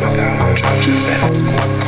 without judges and smoke.